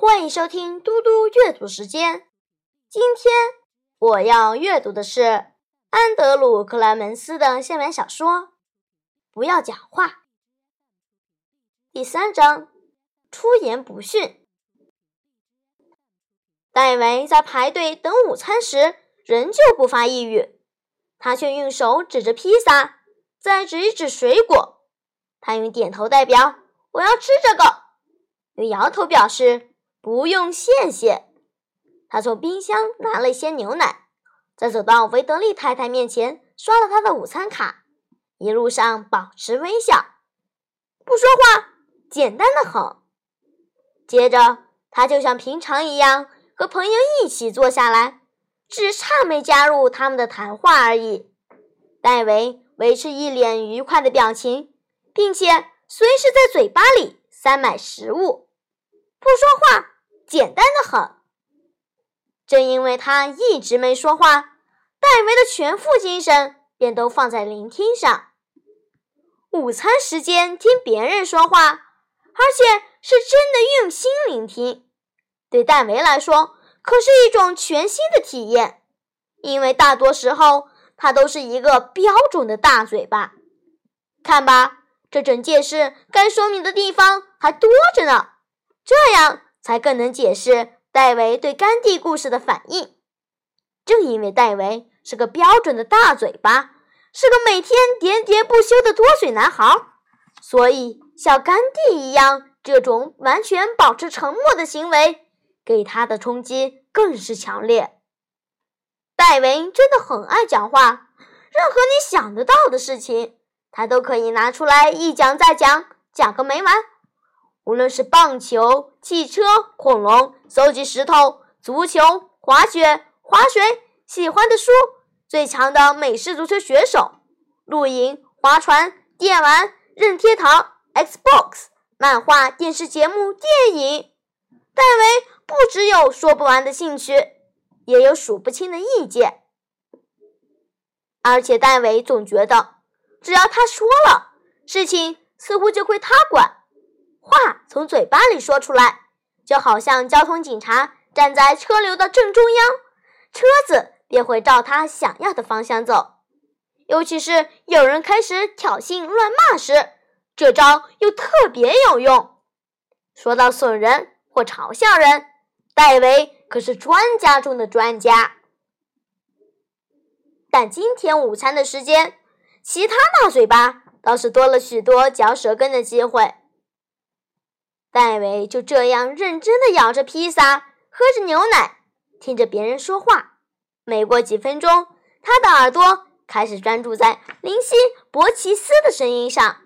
欢迎收听嘟嘟阅读时间。今天我要阅读的是安德鲁·克莱门斯的现文小说《不要讲话》第三章：出言不逊。戴维在排队等午餐时，仍旧不发一语，他却用手指着披萨，再指一指水果。他用点头代表“我要吃这个”，用摇头表示。不用，谢谢。他从冰箱拿了一些牛奶，再走到维德利太太面前，刷了他的午餐卡，一路上保持微笑，不说话，简单的很。接着，他就像平常一样和朋友一起坐下来，只差没加入他们的谈话而已。戴维维持一脸愉快的表情，并且随时在嘴巴里塞满食物，不说话。简单的很。正因为他一直没说话，戴维的全副精神便都放在聆听上。午餐时间听别人说话，而且是真的用心聆听，对戴维来说可是一种全新的体验。因为大多时候他都是一个标准的大嘴巴。看吧，这整件事该说明的地方还多着呢。这样。才更能解释戴维对甘地故事的反应。正因为戴维是个标准的大嘴巴，是个每天喋喋不休的多嘴男孩，所以像甘地一样，这种完全保持沉默的行为给他的冲击更是强烈。戴维真的很爱讲话，任何你想得到的事情，他都可以拿出来一讲再讲，讲个没完。无论是棒球、汽车、恐龙、搜集石头、足球、滑雪、滑水、喜欢的书、最强的美式足球选手、露营、划船、电玩、任天堂、Xbox、漫画、电视节目、电影，戴维不只有说不完的兴趣，也有数不清的意见。而且戴维总觉得，只要他说了，事情似乎就归他管。话从嘴巴里说出来，就好像交通警察站在车流的正中央，车子便会照他想要的方向走。尤其是有人开始挑衅、乱骂时，这招又特别有用。说到损人或嘲笑人，戴维可是专家中的专家。但今天午餐的时间，其他大嘴巴倒是多了许多嚼舌根的机会。戴维就这样认真地咬着披萨，喝着牛奶，听着别人说话。没过几分钟，他的耳朵开始专注在林希·伯奇斯的声音上。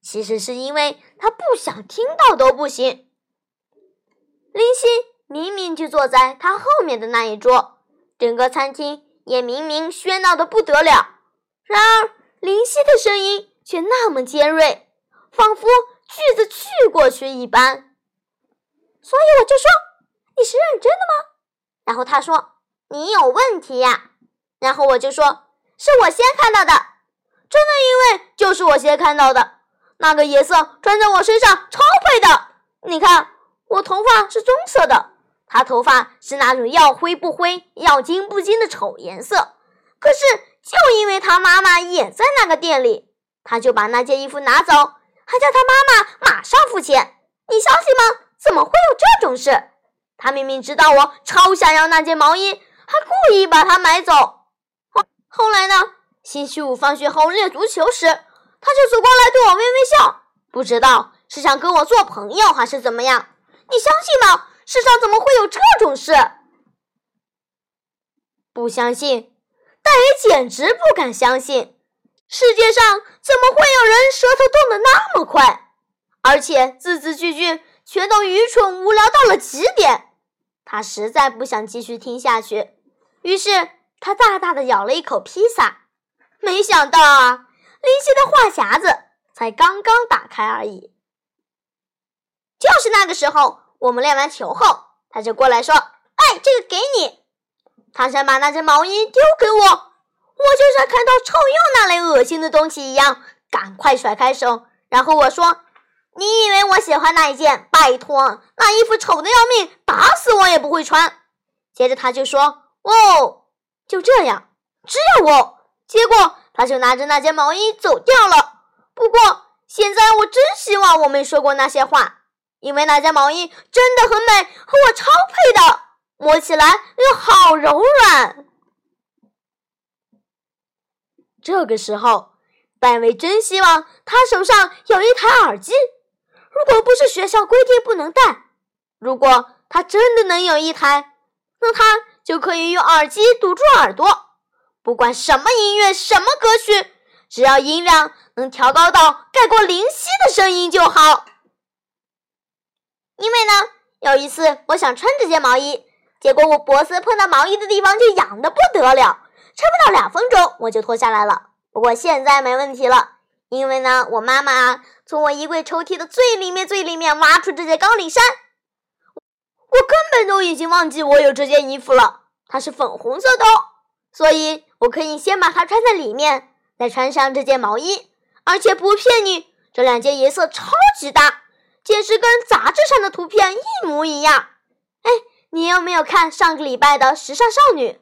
其实是因为他不想听到都不行。林夕明明就坐在他后面的那一桌，整个餐厅也明明喧闹的不得了。然而林夕的声音却那么尖锐，仿佛……句子去过去一般，所以我就说你是认真的吗？然后他说你有问题呀。然后我就说是我先看到的，真的，因为就是我先看到的。那个颜色穿在我身上超配的。你看我头发是棕色的，他头发是那种要灰不灰、要金不金的丑颜色。可是就因为他妈妈也在那个店里，他就把那件衣服拿走。还叫他妈妈马上付钱，你相信吗？怎么会有这种事？他明明知道我超想要那件毛衣，还故意把它买走。后后来呢？星期五放学后练足球时，他就走过来对我微微笑，不知道是想跟我做朋友还是怎么样。你相信吗？世上怎么会有这种事？不相信，但也简直不敢相信。世界上怎么会有人舌头动得那么快，而且字字句句全都愚蠢无聊到了极点？他实在不想继续听下去，于是他大大的咬了一口披萨。没想到啊，林夕的话匣子才刚刚打开而已。就是那个时候，我们练完球后，他就过来说：“哎，这个给你。”他想把那件毛衣丢给我。我就像看到臭鼬那类恶心的东西一样，赶快甩开手。然后我说：“你以为我喜欢那一件？拜托，那衣服丑的要命，打死我也不会穿。接着他就说：“哦，就这样，只有我。”结果他就拿着那件毛衣走掉了。不过现在我真希望我没说过那些话，因为那件毛衣真的很美，和我超配的，摸起来又好柔软。这个时候，戴维真希望他手上有一台耳机。如果不是学校规定不能戴，如果他真的能有一台，那他就可以用耳机堵住耳朵，不管什么音乐、什么歌曲，只要音量能调高到盖过林夕的声音就好。因为呢，有一次我想穿这件毛衣，结果我脖子碰到毛衣的地方就痒的不得了，穿不到两分钟我就脱下来了。不过现在没问题了。因为呢，我妈妈从我衣柜抽屉的最里面、最里面挖出这件高领衫，我根本都已经忘记我有这件衣服了。它是粉红色的，所以我可以先把它穿在里面，再穿上这件毛衣。而且不骗你，这两件颜色超级搭，简直跟杂志上的图片一模一样。哎，你有没有看上个礼拜的《时尚少女》？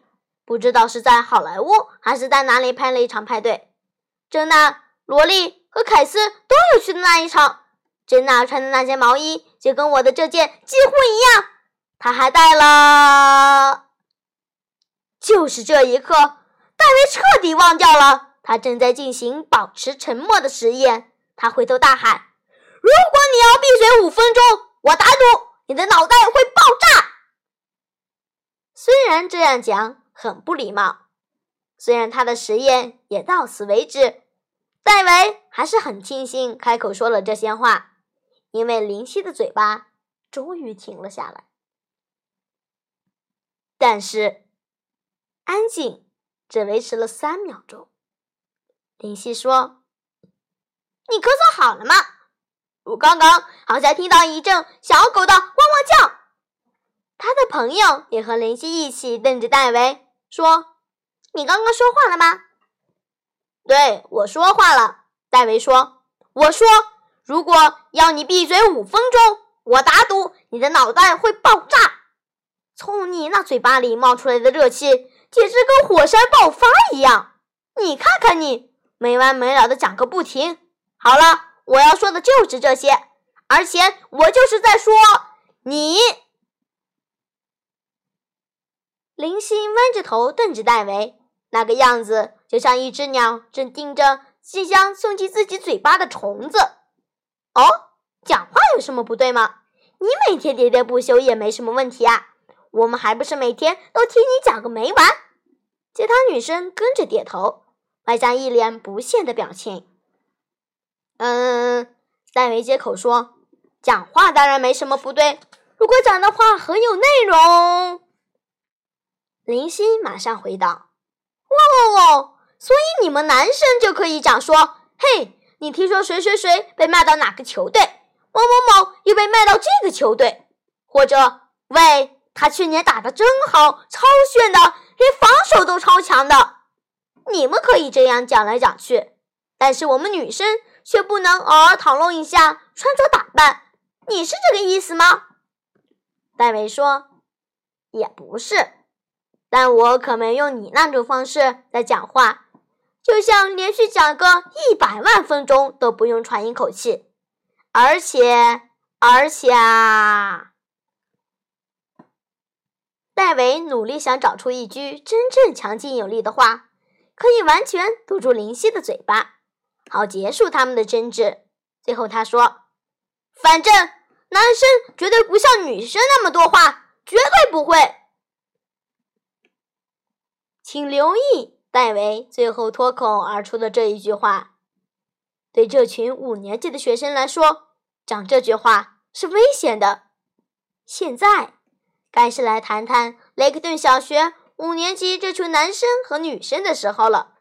不知道是在好莱坞还是在哪里拍了一场派对？珍娜。萝莉和凯斯都有去的那一场，珍娜穿的那件毛衣就跟我的这件几乎一样。她还带了……就是这一刻，戴维彻底忘掉了他正在进行保持沉默的实验。他回头大喊：“如果你要闭嘴五分钟，我打赌你的脑袋会爆炸！”虽然这样讲很不礼貌，虽然他的实验也到此为止。戴维还是很庆幸开口说了这些话，因为林夕的嘴巴终于停了下来。但是，安静只维持了三秒钟。林夕说：“你咳嗽好了吗？我刚刚好像听到一阵小狗的汪汪叫。”他的朋友也和林夕一起瞪着戴维说：“你刚刚说话了吗？”对我说话了，戴维说：“我说，如果要你闭嘴五分钟，我打赌你的脑袋会爆炸。从你那嘴巴里冒出来的热气，简直跟火山爆发一样。你看看你，没完没了的讲个不停。好了，我要说的就是这些，而且我就是在说你。”林星弯着头瞪着戴维。那个样子就像一只鸟正盯着即将送进自己嘴巴的虫子。哦，讲话有什么不对吗？你每天喋喋不休也没什么问题啊。我们还不是每天都听你讲个没完？其他女生跟着点头，外加一脸不屑的表情。嗯，戴维接口说：“讲话当然没什么不对，如果讲的话很有内容。”林夕马上回道。哇哦哦，所以你们男生就可以讲说：“嘿，你听说谁谁谁被卖到哪个球队？某某某又被卖到这个球队？或者，喂，他去年打的真好，超炫的，连防守都超强的。你们可以这样讲来讲去，但是我们女生却不能偶尔讨论一下穿着打扮。你是这个意思吗？”戴维说：“也不是。”但我可没用你那种方式在讲话，就像连续讲个一百万分钟都不用喘一口气，而且，而且啊，戴维努力想找出一句真正强劲有力的话，可以完全堵住林夕的嘴巴，好结束他们的争执。最后他说：“反正男生绝对不像女生那么多话，绝对不会。”请留意，戴维最后脱口而出的这一句话，对这群五年级的学生来说，讲这句话是危险的。现在，该是来谈谈雷克顿小学五年级这群男生和女生的时候了。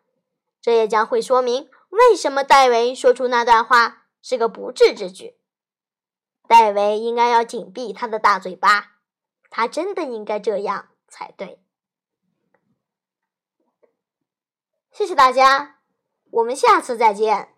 这也将会说明为什么戴维说出那段话是个不智之举。戴维应该要紧闭他的大嘴巴，他真的应该这样才对。谢谢大家，我们下次再见。